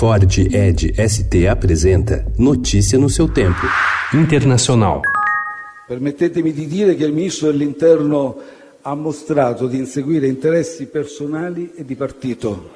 Ford Ed ST apresenta Notícia no seu tempo. Internacional. Permettetemi di dire che il Ministro dell'Interno ha mostrato di inseguire interessi personali e di partito.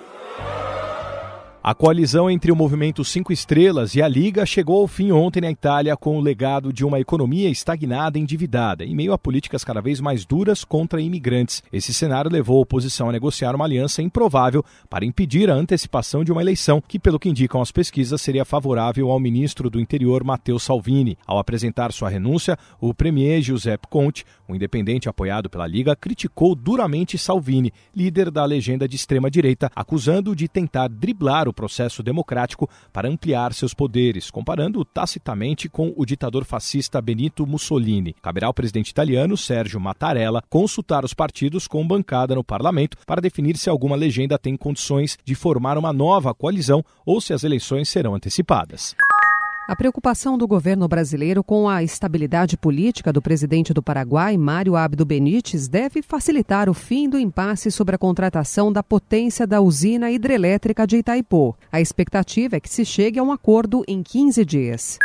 A coalizão entre o Movimento Cinco Estrelas e a Liga chegou ao fim ontem na Itália com o legado de uma economia estagnada e endividada, em meio a políticas cada vez mais duras contra imigrantes. Esse cenário levou a oposição a negociar uma aliança improvável para impedir a antecipação de uma eleição que, pelo que indicam as pesquisas, seria favorável ao ministro do Interior, Matteo Salvini. Ao apresentar sua renúncia, o premier Giuseppe Conte, um independente apoiado pela Liga, criticou duramente Salvini, líder da legenda de extrema-direita, acusando-o de tentar driblar o processo democrático para ampliar seus poderes, comparando tacitamente com o ditador fascista Benito Mussolini. Caberá ao presidente italiano Sérgio Mattarella consultar os partidos com bancada no parlamento para definir se alguma legenda tem condições de formar uma nova coalizão ou se as eleições serão antecipadas. A preocupação do governo brasileiro com a estabilidade política do presidente do Paraguai, Mário Abdo Benítez, deve facilitar o fim do impasse sobre a contratação da potência da usina hidrelétrica de Itaipu. A expectativa é que se chegue a um acordo em 15 dias.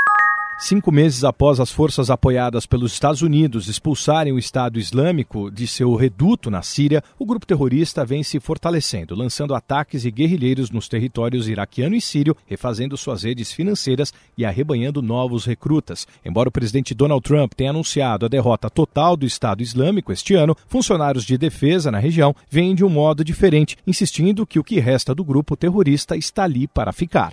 Cinco meses após as forças apoiadas pelos Estados Unidos expulsarem o Estado Islâmico de seu reduto na Síria, o grupo terrorista vem se fortalecendo, lançando ataques e guerrilheiros nos territórios iraquiano e sírio, refazendo suas redes financeiras e arrebanhando novos recrutas. Embora o presidente Donald Trump tenha anunciado a derrota total do Estado Islâmico este ano, funcionários de defesa na região veem de um modo diferente, insistindo que o que resta do grupo terrorista está ali para ficar.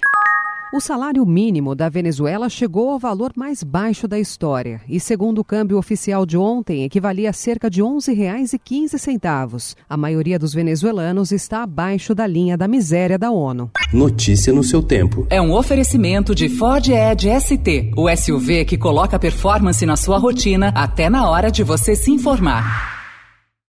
O salário mínimo da Venezuela chegou ao valor mais baixo da história e, segundo o câmbio oficial de ontem, equivalia a cerca de R$ 11,15. A maioria dos venezuelanos está abaixo da linha da miséria da ONU. Notícia no seu tempo. É um oferecimento de Ford Edge ST, o SUV que coloca performance na sua rotina até na hora de você se informar.